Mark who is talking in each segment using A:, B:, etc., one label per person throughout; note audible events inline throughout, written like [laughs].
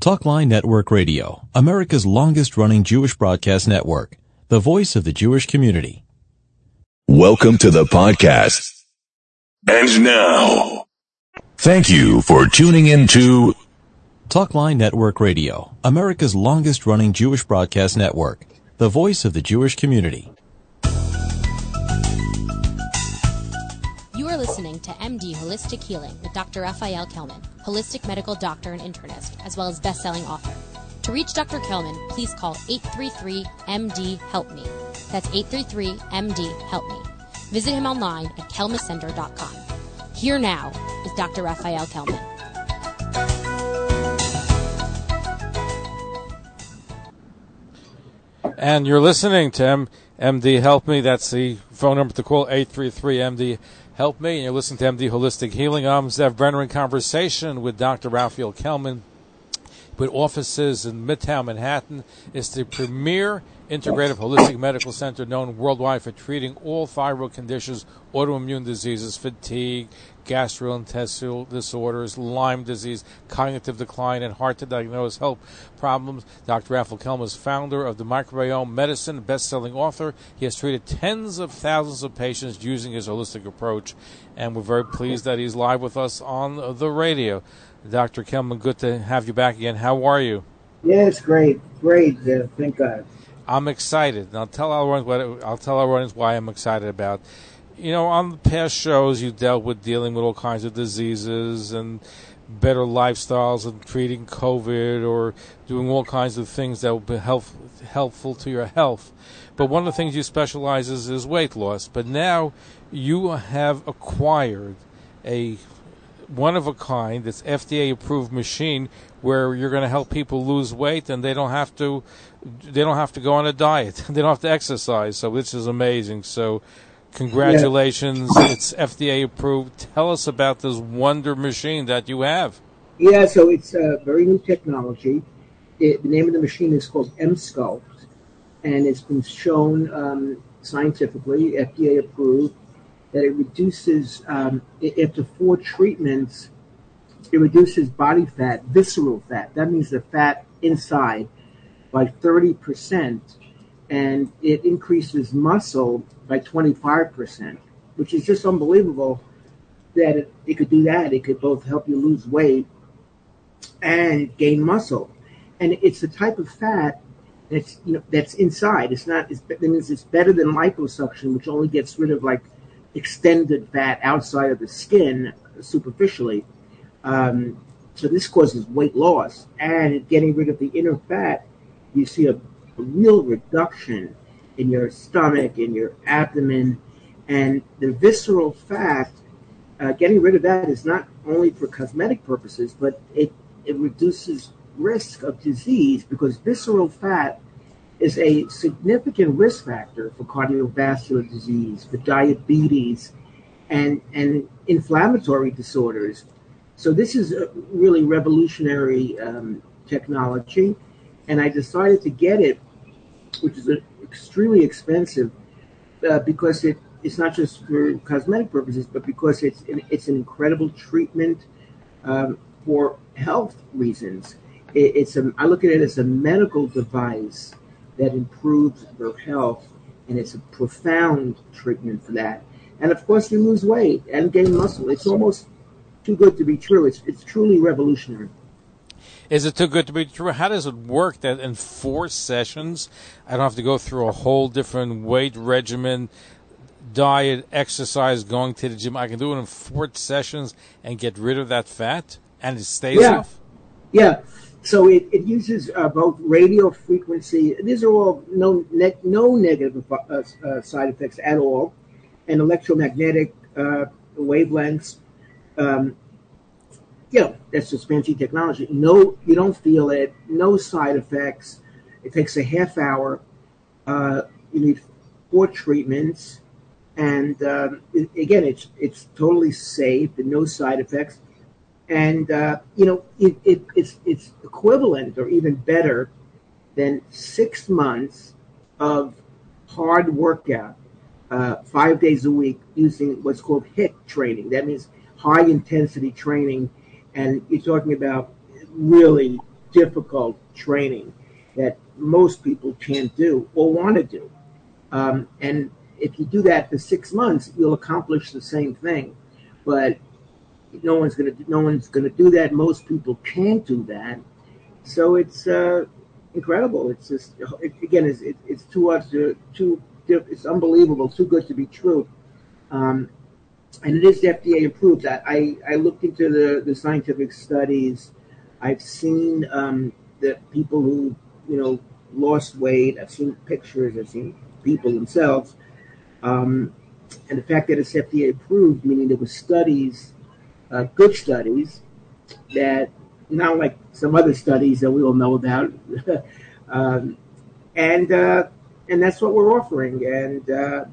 A: Talkline Network Radio, America's longest running Jewish broadcast network, the voice of the Jewish community.
B: Welcome to the podcast. And now, thank you for tuning in to
A: Talkline Network Radio, America's longest running Jewish broadcast network, the voice of the Jewish community.
C: Holistic Healing with Dr. Raphael Kellman, holistic medical doctor and internist, as well as best-selling author. To reach Dr. Kellman, please call 833-MD-HELP-ME. That's 833-MD-HELP-ME. Visit him online at kellmancenter.com. Here now is Dr. Raphael Kellman.
D: And you're listening to M- MD Help Me. That's the phone number to call 833 MD Help Me. And you're listening to MD Holistic Healing. I'm Zev Brenner in conversation with Dr. Raphael Kellman with offices in Midtown Manhattan. It's the premier integrative holistic medical center known worldwide for treating all thyroid conditions, autoimmune diseases, fatigue, gastrointestinal disorders, Lyme disease, cognitive decline, and hard to diagnose health problems. Dr. Raphael Kellman is founder of the Microbiome Medicine, best-selling author. He has treated tens of thousands of patients using his holistic approach, and we're very pleased that he's live with us on the radio. Dr. Kellman, good to have you back again. How are you?
E: Yeah, it's great, great. Uh, thank God.
D: I'm excited, and I'll tell our audience what I'll tell our audience why I'm excited about. You know, on the past shows, you dealt with dealing with all kinds of diseases and better lifestyles and treating COVID or doing all kinds of things that will be help, helpful to your health. But one of the things you specialize is, is weight loss. But now you have acquired a one of a kind, this FDA approved machine where you're going to help people lose weight and they don't have to they don't have to go on a diet. [laughs] They don't have to exercise. So this is amazing. So congratulations. Yeah. It's FDA approved. Tell us about this wonder machine that you have.
E: Yeah, so it's a very new technology. It, the name of the machine is called Emsculpt, and it's been shown um, scientifically, FDA approved, that it reduces, um, after four treatments, it reduces body fat, visceral fat. That means the fat inside by 30%, and it increases muscle by 25%, which is just unbelievable that it, it could do that. It could both help you lose weight and gain muscle. And it's the type of fat that's you know that's inside. It's not. It's, that means it's better than liposuction, which only gets rid of like extended fat outside of the skin superficially. Um, so this causes weight loss and getting rid of the inner fat. You see a, real reduction in your stomach, in your abdomen, and the visceral fat. Uh, getting rid of that is not only for cosmetic purposes, but it it reduces risk of disease because visceral fat is a significant risk factor for cardiovascular disease, for diabetes, and, and inflammatory disorders. So this is a really revolutionary um, technology, and I decided to get it, which is extremely expensive, uh, because it it's not just for cosmetic purposes, but because it's it's an incredible treatment um, for health reasons. It, it's a I look at it as a medical device that improves your health, and it's a profound treatment for that. And of course, you lose weight and gain muscle. It's almost too good to be true. It's it's truly revolutionary.
D: Is it too good to be true? How does it work that in four sessions, I don't have to go through a whole different weight regimen, diet, exercise, going to the gym? I can do it in four sessions and get rid of that fat, and it stays
E: yeah.
D: off.
E: Yeah. So it, it uses uh, both radio frequency. These are all no ne- no negative uh, uh, side effects at all, and electromagnetic uh, wavelengths. Um, know, that's just fancy technology. No, you don't feel it. No side effects. It takes a half hour. Uh, you need four treatments, and um, it, again, it's it's totally safe and no side effects and uh, you know it, it, it's it's equivalent or even better than six months of hard workout, uh, five days a week using what's called HIIT training. That means high intensity training, and you're talking about really difficult training that most people can't do or want to do. Um, and if you do that for six months, you'll accomplish the same thing. But no one's gonna no one's gonna do that. Most people can't do that. So it's uh, incredible. It's just it, again, it's, it, it's too much, to, too it's unbelievable, too good to be true. Um, and it is FDA approved. I, I, looked into the, the scientific studies. I've seen um, the people who you know lost weight. I've seen pictures. I've seen people themselves. Um, and the fact that it's FDA approved, meaning there were studies, uh, good studies, that not like some other studies that we all know about, [laughs] um, and uh, and that's what we're offering. And uh,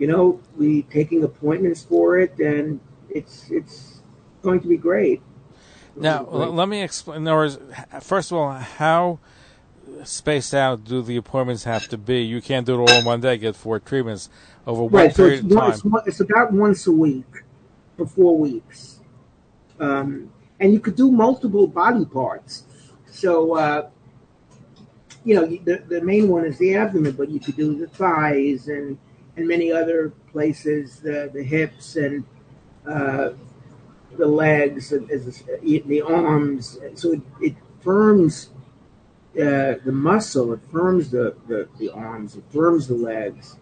E: you know, we taking appointments for it, and it's it's going to be great.
D: Now, great. let me explain. In other words, first of all, how spaced out do the appointments have to be? You can't do it all in one day. Get four treatments over one right, period
E: so
D: of
E: time. It's, it's, about once a week for four weeks, um, and you could do multiple body parts. So, uh, you know, the the main one is the abdomen, but you could do the thighs and and many other places, the the hips and uh, the legs, and, the arms. So it, it firms uh, the muscle, it firms the, the, the, arms, it firms the legs.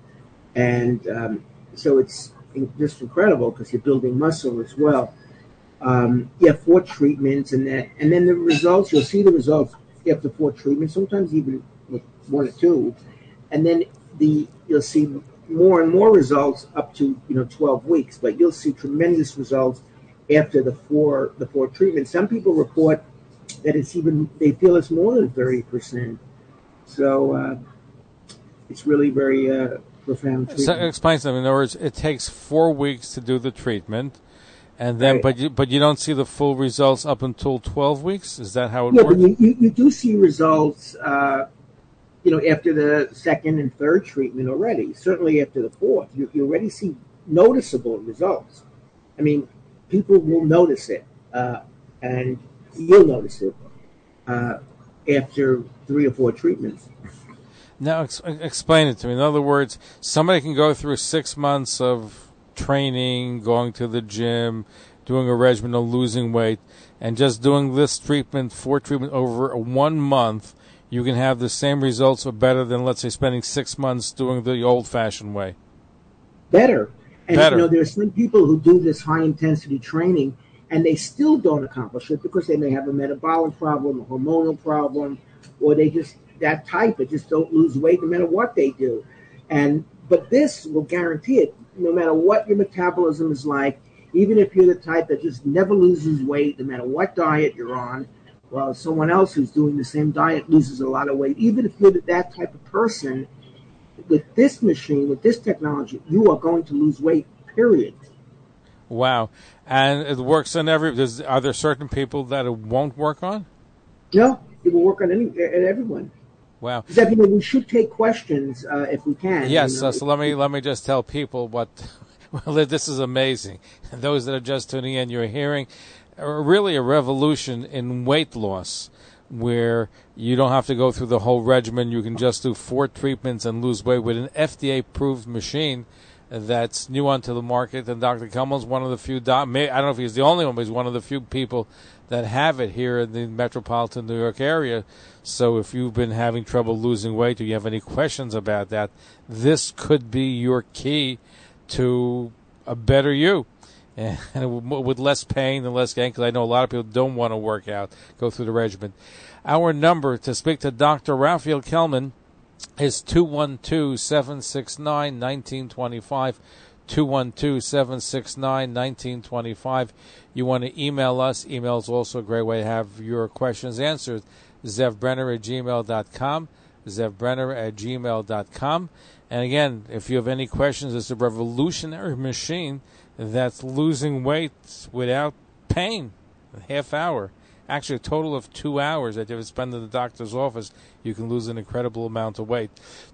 E: And um, so it's just incredible because you're building muscle as well. Um, have four treatments, and that, and then the results. You'll see the results after four treatments. Sometimes even with one or two, and then the you'll see more and more results up to you know 12 weeks. But you'll see tremendous results after the four the four treatments. Some people report that it's even they feel it's more than 30 percent. So uh, it's really very uh, profound. Treatment.
D: So explain something. In other words, it takes four weeks to do the treatment. And then, right. but you but you don't see the full results up until twelve weeks. Is that how it
E: yeah,
D: works?
E: You, you, you, do see results, uh, you know, after the second and third treatment already. Certainly after the fourth, you, you already see noticeable results. I mean, people will notice it, uh, and you'll notice it uh, after three or four treatments.
D: Now, ex- explain it to me. In other words, somebody can go through six months of training, going to the gym, doing a regimen of losing weight, and just doing this treatment, four treatment over one month, you can have the same results or better than, let's say, spending six months doing the old-fashioned way.
E: Better. And better. you know, there are some people who do this high-intensity training and they still don't accomplish it because they may have a metabolic problem, a hormonal problem, or they just that type of just don't lose weight no matter what they do. And but this will guarantee it, no matter what your metabolism is like, even if you're the type that just never loses weight, no matter what diet you're on, while someone else who's doing the same diet loses a lot of weight, even if you're that type of person, with this machine, with this technology, you are going to lose weight, period.
D: Wow. And it works on every. Does, are there certain people that it won't work on?
E: No, it will work on any everyone.
D: Wow.
E: Except, you know, we should take questions uh, if we can.
D: Yes.
E: You know,
D: uh, so let me let me just tell people what. [laughs] Well, this is amazing. Those that are just tuning in, you're hearing really a revolution in weight loss, where you don't have to go through the whole regimen. You can just do four treatments and lose weight with an FDA-approved machine that's new onto the market. And Dr. Kellman's one of the few, I don't know if he's the only one, but he's one of the few people that have it here in the metropolitan New York area. So if you've been having trouble losing weight or you have any questions about that, this could be your key to a better you. And [laughs] with less pain and less gain, because I know a lot of people don't want to work out, go through the regimen. Our number to speak to Dr. Raphael Kellman is 212-769-1925. 212-769-1925. You want to email us. Email is also a great way to have your questions answered. zevbrenner at gmail.com. zevbrenner at gmail.com. And again, if you have any questions, it's a revolutionary machine that's losing weight without pain. A half hour actually a total of two hours that you spend in the doctor's office, you can lose an incredible amount of weight.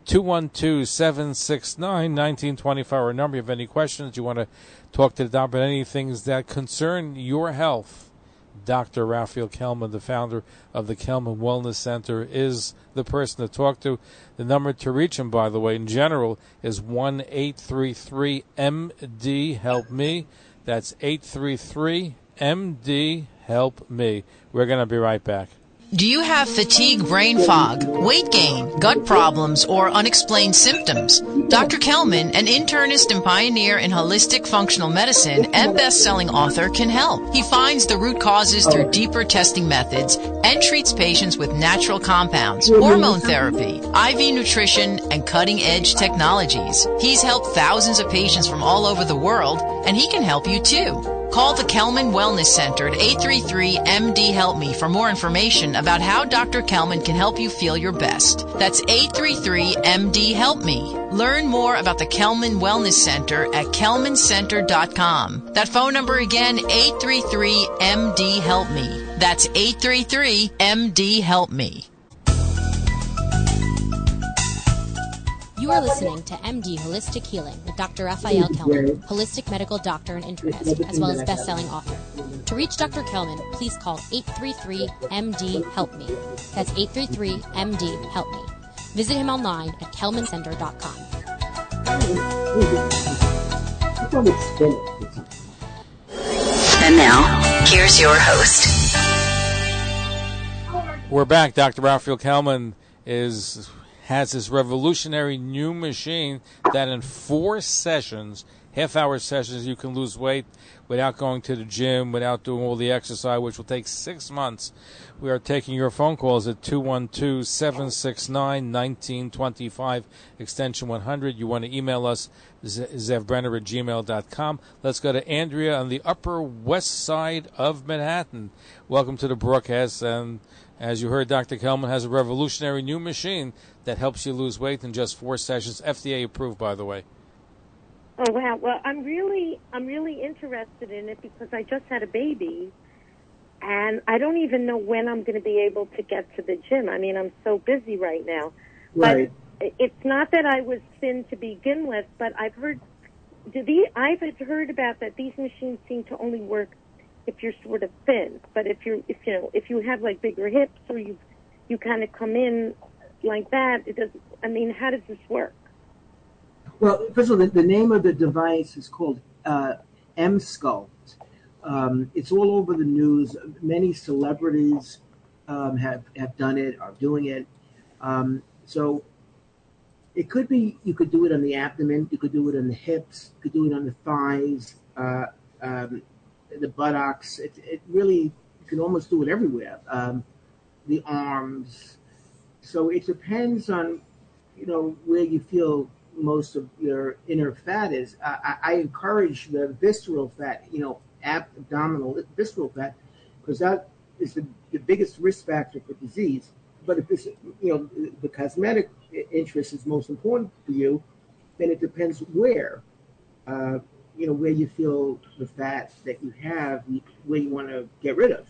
D: 212 769 1925, our number. If you have any questions, you want to talk to the doctor about any things that concern your health, Dr. Raphael Kellman, the founder of the Kellman Wellness Center, is the person to talk to. The number to reach him, by the way, in general, is 1 833 MD Help Me. That's 833 MD Help Me. We're going to be right back.
F: Do you have fatigue, brain fog, weight gain, gut problems, or unexplained symptoms? Dr. Kellman, an internist and pioneer in holistic functional medicine and best-selling author, can help. He finds the root causes through deeper testing methods and treats patients with natural compounds, hormone therapy, IV nutrition, and cutting-edge technologies. He's helped thousands of patients from all over the world, and he can help you too. Call the Kellman Wellness Center at 833 MD Help Me for more information about how Dr. Kellman can help you feel your best. That's 833 MD Help Me. Learn more about the Kellman Wellness Center at kellmancenter.com. That phone number again, 833 MD Help Me. That's 833 MD Help Me.
C: You are listening to MD Holistic Healing with Dr. Raphael Kellman, holistic medical doctor and internist, as well as best-selling author. To reach Dr. Kellman, please call 833-MD Help Me. That's 833-MD Help Me. Visit him online at kellmancenter.com.
G: And now, here's your host.
D: We're back. Dr. Raphael Kelman is has this revolutionary new machine that in four sessions, half hour sessions, you can lose weight without going to the gym, without doing all the exercise, which will take six months. We are taking your phone calls at 212 769 1925, extension 100. You want to email us, zevbrenner at gmail.com. Let's go to Andrea on the Upper West Side of Manhattan. Welcome to the broadcast. And as you heard, Dr. Kellman has a revolutionary new machine that helps you lose weight in just four sessions. FDA approved, by the way.
H: Oh wow! Well, I'm really, I'm really interested in it because I just had a baby, and I don't even know when I'm going to be able to get to the gym. I mean, I'm so busy right now.
E: Right.
H: But it's not that I was thin to begin with, but I've heard, do the I've heard about that these machines seem to only work if you're sort of thin. But if you're, if you know, if you have like bigger hips or you, you kind of come in like that, it does. I mean, how does this work?
E: Well, first of all, the, the name of the device is called uh, Sculpt. Um, it's all over the news. Many celebrities um, have have done it, are doing it. Um, so it could be you could do it on the abdomen, you could do it on the hips, you could do it on the thighs, uh, um, the buttocks. It, it, really you can almost do it everywhere. Um, the arms. So it depends on you know where you feel most of your inner fat is. I, I encourage the visceral fat, you know, abdominal visceral fat, because that is the, the biggest risk factor for disease. But if this, you know, the cosmetic interest is most important for you, then it depends where, uh, you know, where you feel the fat that you have, where you want to get rid of.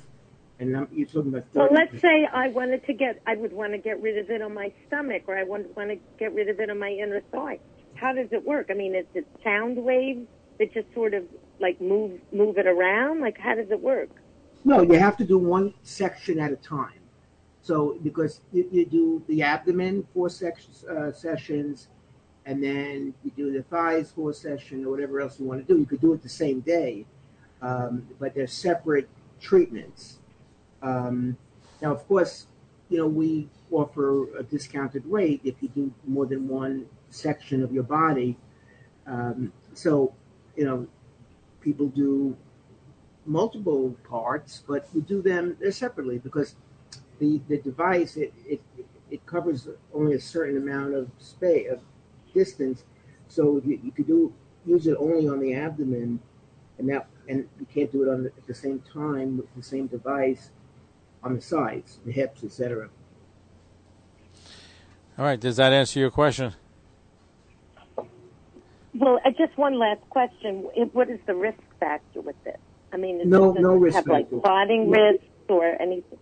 E: And I'm, you're talking about. 30%.
H: Well, let's say I wanted to get, I would want to get rid of it on my stomach, or I would want to get rid of it on my inner thigh. How does it work? I mean, is it sound waves that just sort of like move move it around? Like, how does it work?
E: No, you have to do one section at a time. So because you, you do the abdomen four sections uh, sessions, and then you do the thighs four session or whatever else you want to do. You could do it the same day, um, but they're separate treatments. Um, now, of course, you know we offer a discounted rate if you do more than one section of your body. Um, so, you know, people do multiple parts, but we do them separately because the, the device it, it it covers only a certain amount of space of distance, so you, you could do use it only on the abdomen, and that and you can't do it on the, at the same time with the same device on the sides, the hips, etc.
D: All right, does that answer your question?
H: Well, uh, just one last question: What is the risk factor with this? I mean, it
E: No-
H: doesn't
E: no risk
H: have like
E: factor.
H: clotting
E: No.
H: risks or anything.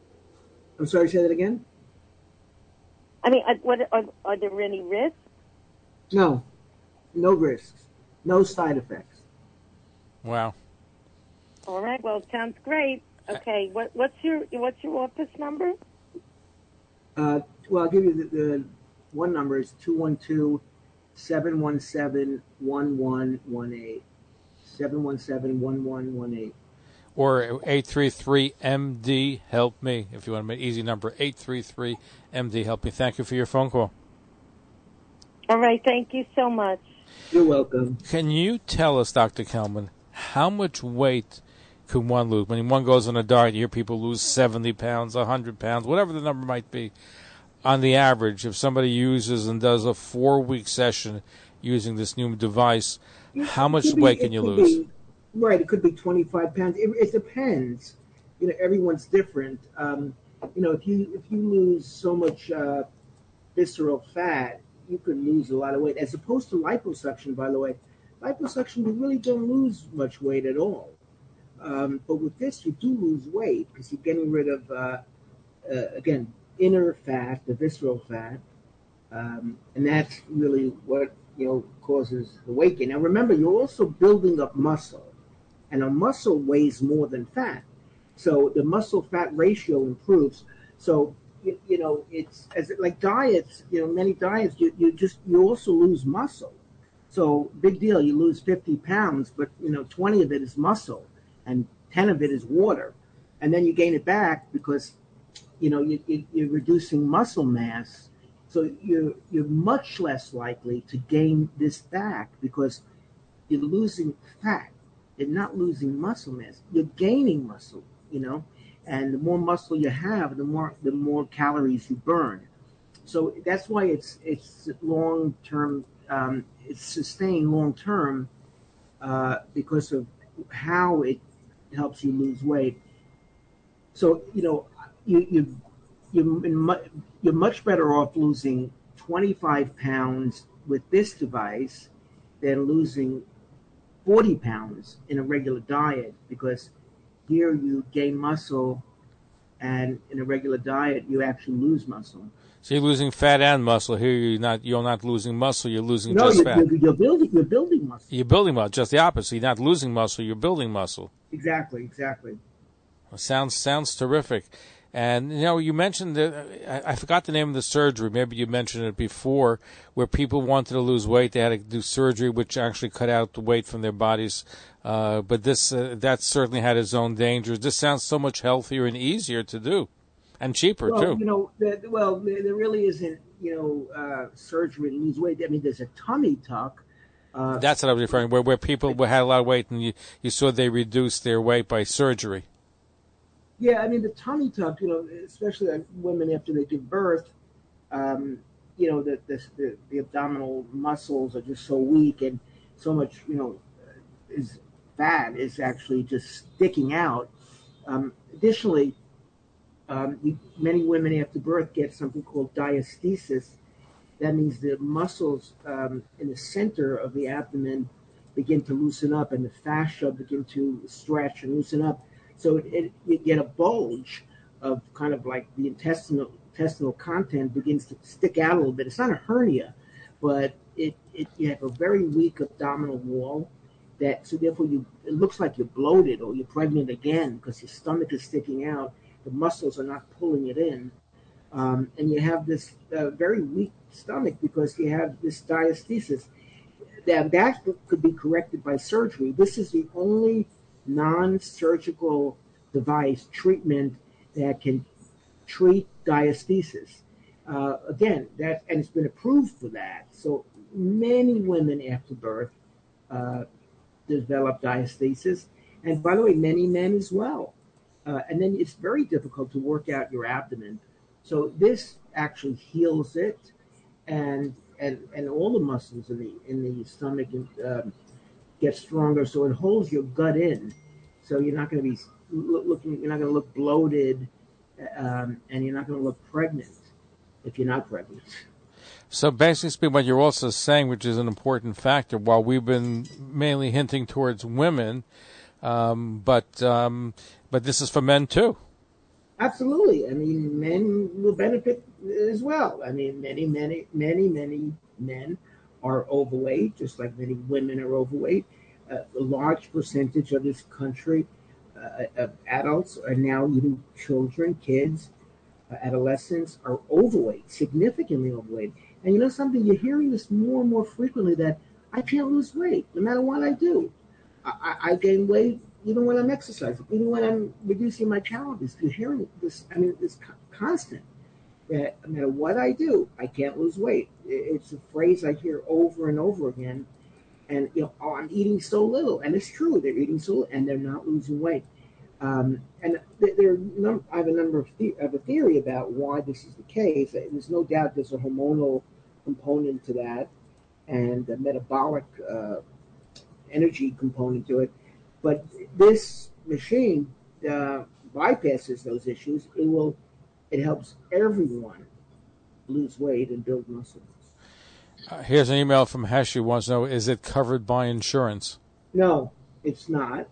E: I'm sorry, say that again.
H: I mean, are, what are, are there any risks?
E: No, no risks, no side effects.
D: Wow.
H: All right. Well, it sounds great. Okay. What, what's your what's your office number?
E: Uh, well, I'll give you the, the one number is 212 717 1118. 717 1118.
D: Or 833 MD Help Me, if you want to make easy number 833 MD Help Me. Thank you for your phone call.
H: All right. Thank you so much.
E: You're welcome.
D: Can you tell us, Dr. Kellman, how much weight could one lose? When one goes on a diet, you hear people lose 70 pounds, 100 pounds, whatever the number might be. On the average, if somebody uses and does a four week session using this new device, how much
E: be-
D: weight can you lose?
E: be- right. It could be 25 pounds. It, it depends. You know, everyone's different. Um, you know, if you if you lose so much uh, visceral fat, you could lose a lot of weight. As opposed to liposuction, by the way, liposuction you really don't lose much weight at all. Um, but with this, you do lose weight because you're getting rid of uh, uh, again inner fat, the visceral fat, um, and that's really what you know causes the weight gain. Now remember, you're also building up muscle, and a muscle weighs more than fat, so the muscle fat ratio improves. So you, you know it's as it- like diets. You know, many diets you, you just you also lose muscle. So big deal, you lose 50 pounds, but you know 20 of it is muscle, and 10 of it is water, and then you gain it back because you know you, you, you're reducing muscle mass so you're you're much less likely to gain this back because you're losing fat. You're not losing muscle mass. You're gaining muscle, you know, and the more muscle you have, the more the more calories you burn. So that's why it's it's long term. Um, it's sustained long term uh, because of how it helps you lose weight. So you know you you you're, you're much better off losing 25 pounds with this device than losing 40 pounds in a regular diet because here you gain muscle and in a regular diet you actually lose muscle.
D: So you're losing fat and muscle. Here you're not you're not losing muscle, you're losing
E: No,
D: just
E: you're,
D: fat.
E: you're, you're building you're building muscle.
D: You're building muscle, just the opposite. You're not losing muscle, you're building muscle.
E: Exactly, exactly.
D: Sounds sounds terrific. And you know, you mentioned that I, I forgot the name of the surgery. Maybe you mentioned it before, where people wanted to lose weight, they had to do surgery, which actually cut out the weight from their bodies. Uh, but this uh, that certainly had its own dangers. This sounds so much healthier and easier to do, and cheaper
E: well,
D: too.
E: you know, there, well, there, there really isn't, you know, uh, surgery to lose weight. I mean, there's a tummy tuck. Uh,
D: That's what I was referring. Where where people had a lot of weight, and you you saw they reduced their weight by surgery.
E: Yeah, I mean the tummy tuck, you know, especially like women after they give birth, um, you know, the, the the the abdominal muscles are just so weak and so much, you know, is fat is actually just sticking out. Um, additionally, um, you, many women after birth get something called diastasis. That means the muscles um, in the center of the abdomen begin to loosen up, and the fascia begin to stretch and loosen up. So it, it, you get a bulge of kind of like the intestinal intestinal content begins to stick out a little bit. It's not a hernia, but it, it you have a very weak abdominal wall that so therefore you it looks like you're bloated or you're pregnant again because your stomach is sticking out. The muscles are not pulling it in, um, and you have this uh, very weak stomach because you have this diastasis. That that could be corrected by surgery. This is the only non-surgical device treatment that can treat diastasis. Uh, again, that and it's been approved for that. So many women after birth uh, develop diastasis, and by the way, many men as well. Uh, and then it's very difficult to work out your abdomen. So this actually heals it, and and and all the muscles in the in the stomach um, get stronger. So it holds your gut in. So you're not going to be looking. You're not going to look bloated, um, and you're not going to look pregnant if you're not pregnant.
D: So basically what you're also saying, which is an important factor, while we've been mainly hinting towards women, um, but um, but this is for men too.
E: Absolutely. I mean, men will benefit as well. I mean, many, many, many, many men are overweight, just like many women are overweight. Uh, a large percentage of this country uh, uh, adults are now even children, kids, uh, adolescents are overweight, significantly overweight. And you know something? You're hearing this more and more frequently that I can't lose weight no matter what I do. I, I gain weight even when I'm exercising, even when I'm reducing my calories. You're hearing this. I mean, it's constant that no matter what I do, I can't lose weight. It's a phrase I hear over and over again. And you know, oh, I'm eating so little, and it's true. They're eating so little, and they're not losing weight. Um, and there, num- I have a number of, the- of a theory about why this is the case. There's no doubt there's a hormonal component to that, and a metabolic uh, energy component to it. But this machine uh, bypasses those issues. It will it helps everyone lose weight and build muscle.
D: Uh, here's an email from Hesh who wants to know is it covered by insurance?
E: No, it's not.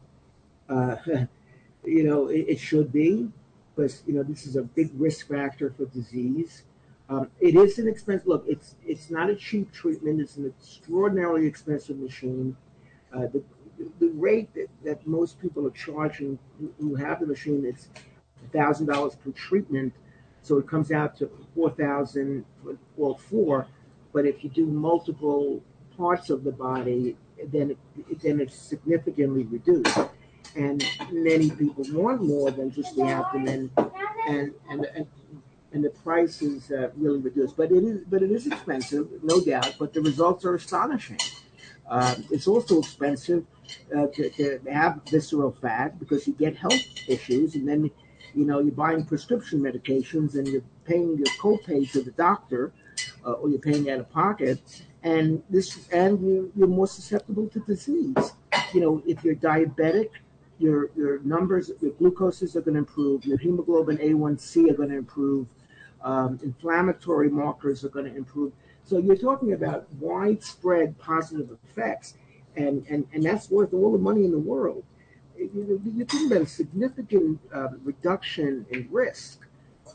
E: Uh, [laughs] you know, it, it, should be, because, you know, this is a big risk factor for disease. Um, it is an expensive, look, it's, it's not a cheap treatment, it's an extraordinarily expensive machine. Uh, the, the rate that, that most people are charging who have the machine, it's $1,000 per treatment so it comes out to 4,000 or four. But if you do multiple parts of the body, then it, then it's significantly reduced. And many people want more than just the abdomen, and and and, and the price is uh, really reduced. But it is but it is expensive, no doubt. But the results are astonishing. Uh, it's also expensive uh, to, to have visceral fat because you get health issues, and then you know, you're buying prescription medications and you're paying your copay to the doctor, uh, or you're paying out of pocket, and this and you, you're more susceptible to disease. You know, if you're diabetic, your your numbers, your glucoses are going to improve, your hemoglobin A1C are going to improve, um, inflammatory markers are going to improve. So you're talking about widespread positive effects, and and and that's worth all the money in the world you're talking about a significant uh, reduction in risk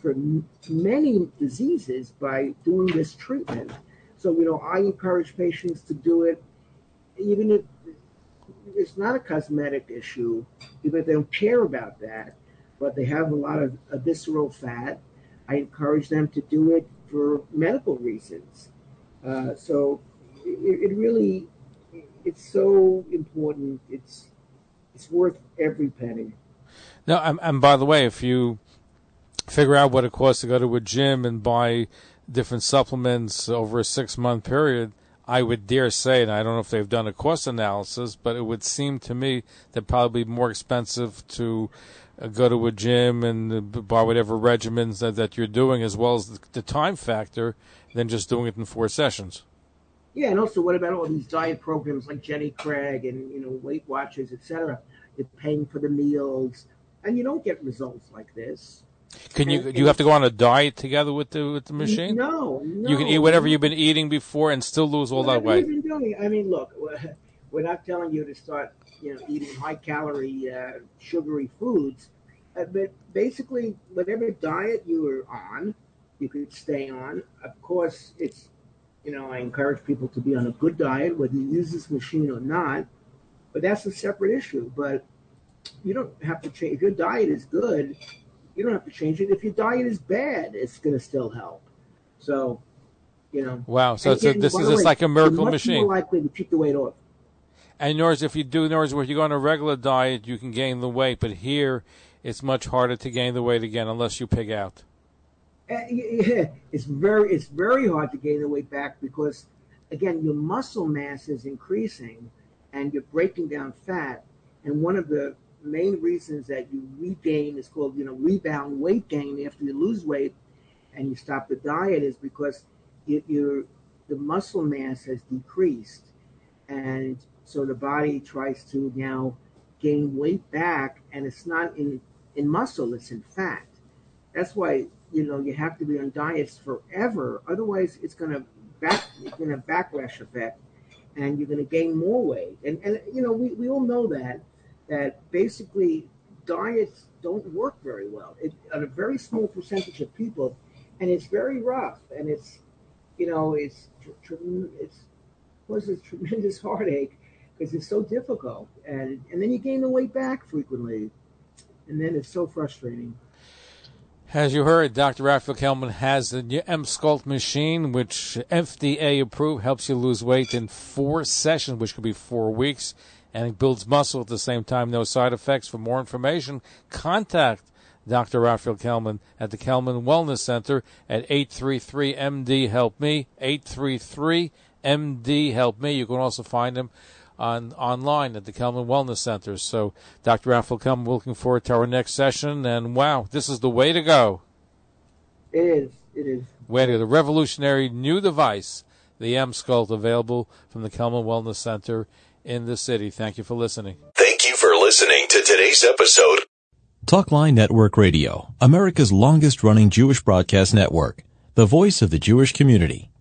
E: for m- many diseases by doing this treatment. So, you know, I encourage patients to do it, even if it's not a cosmetic issue, even if they don't care about that, but they have a lot of visceral fat. I encourage them to do it for medical reasons. Uh, so, it, it really, it's so important. It's it's worth every penny.
D: No, and, by the way, if you figure out what it costs to go to a gym and buy different supplements over a six month period, I would dare say, and I don't know if they've done a cost analysis, but it would seem to me that probably more expensive to uh, go to a gym and buy whatever regimens that, that you're doing, as well as the time factor, than just doing it in four sessions.
E: Yeah, and also what about all these diet programs like Jenny Craig and you know Weight Watchers, etc. You're paying for the meals, and you don't get results like this.
D: Can you? And, you have to go on a diet together with the with the machine?
E: No, no.
D: You can eat whatever you've been eating before and still lose all that weight.
E: I mean, look, [laughs] we're not telling you to start, you know, eating high calorie, uh, sugary foods, uh, but basically, whatever diet you are on, you could stay on. Of course, it's you know, I encourage people to be on a good diet, whether you use this machine or not. But that's a separate issue. But you don't have to change. If your diet is good, you don't have to change it. If your diet is bad, it's going to still help. So, you know.
D: Wow. So again, a, this is just like a miracle
E: much
D: machine.
E: More likely to keep the weight off.
D: And words, if you do, in words, where you go on a regular diet, you can gain the weight. But here, it's much harder to gain the weight again unless you pig out.
E: Uh, yeah, it's very it's very hard to gain the weight back because again your muscle mass is increasing and you're breaking down fat. And one of the main reasons that you regain is called you know rebound weight gain after you lose weight and you stop the diet is because you, your the muscle mass has decreased. And so the body tries to now gain weight back and it's not in in muscle it's in fat. That's why you know you have to be on diets forever. Otherwise, it's going to back it's going to backlash effect, and you're going to gain more weight. And and you know we, we all know that that basically diets don't work very well. It, on a very small percentage of people, and it's very rough. And it's you know it's it's a tremendous [laughs] heartache because it's so difficult. And and then you gain the weight back frequently. and then it's so frustrating.
D: As you heard, Dr. Raphael Kellman has the new Emsculpt machine, which FDA approved, helps you lose weight in four sessions, which could be four weeks, and it builds muscle at the same time. No side effects. For more information, contact Dr. Raphael Kellman at the Kellman Wellness Center at 833-MD-HELP-ME, 833-MD-HELP-ME. You can also find him on online at the Kellman Wellness Center. So, Dr. Raphael Kellman, looking forward to our next session. And wow, this is the way to go.
E: It is. It is.
D: Way to go. The revolutionary new device, the Emsculpt, available from the Kellman Wellness Center in the city. Thank you for listening.
B: Thank you for listening to today's episode.
A: Talkline Network Radio, America's longest running Jewish broadcast network, the voice of the Jewish community.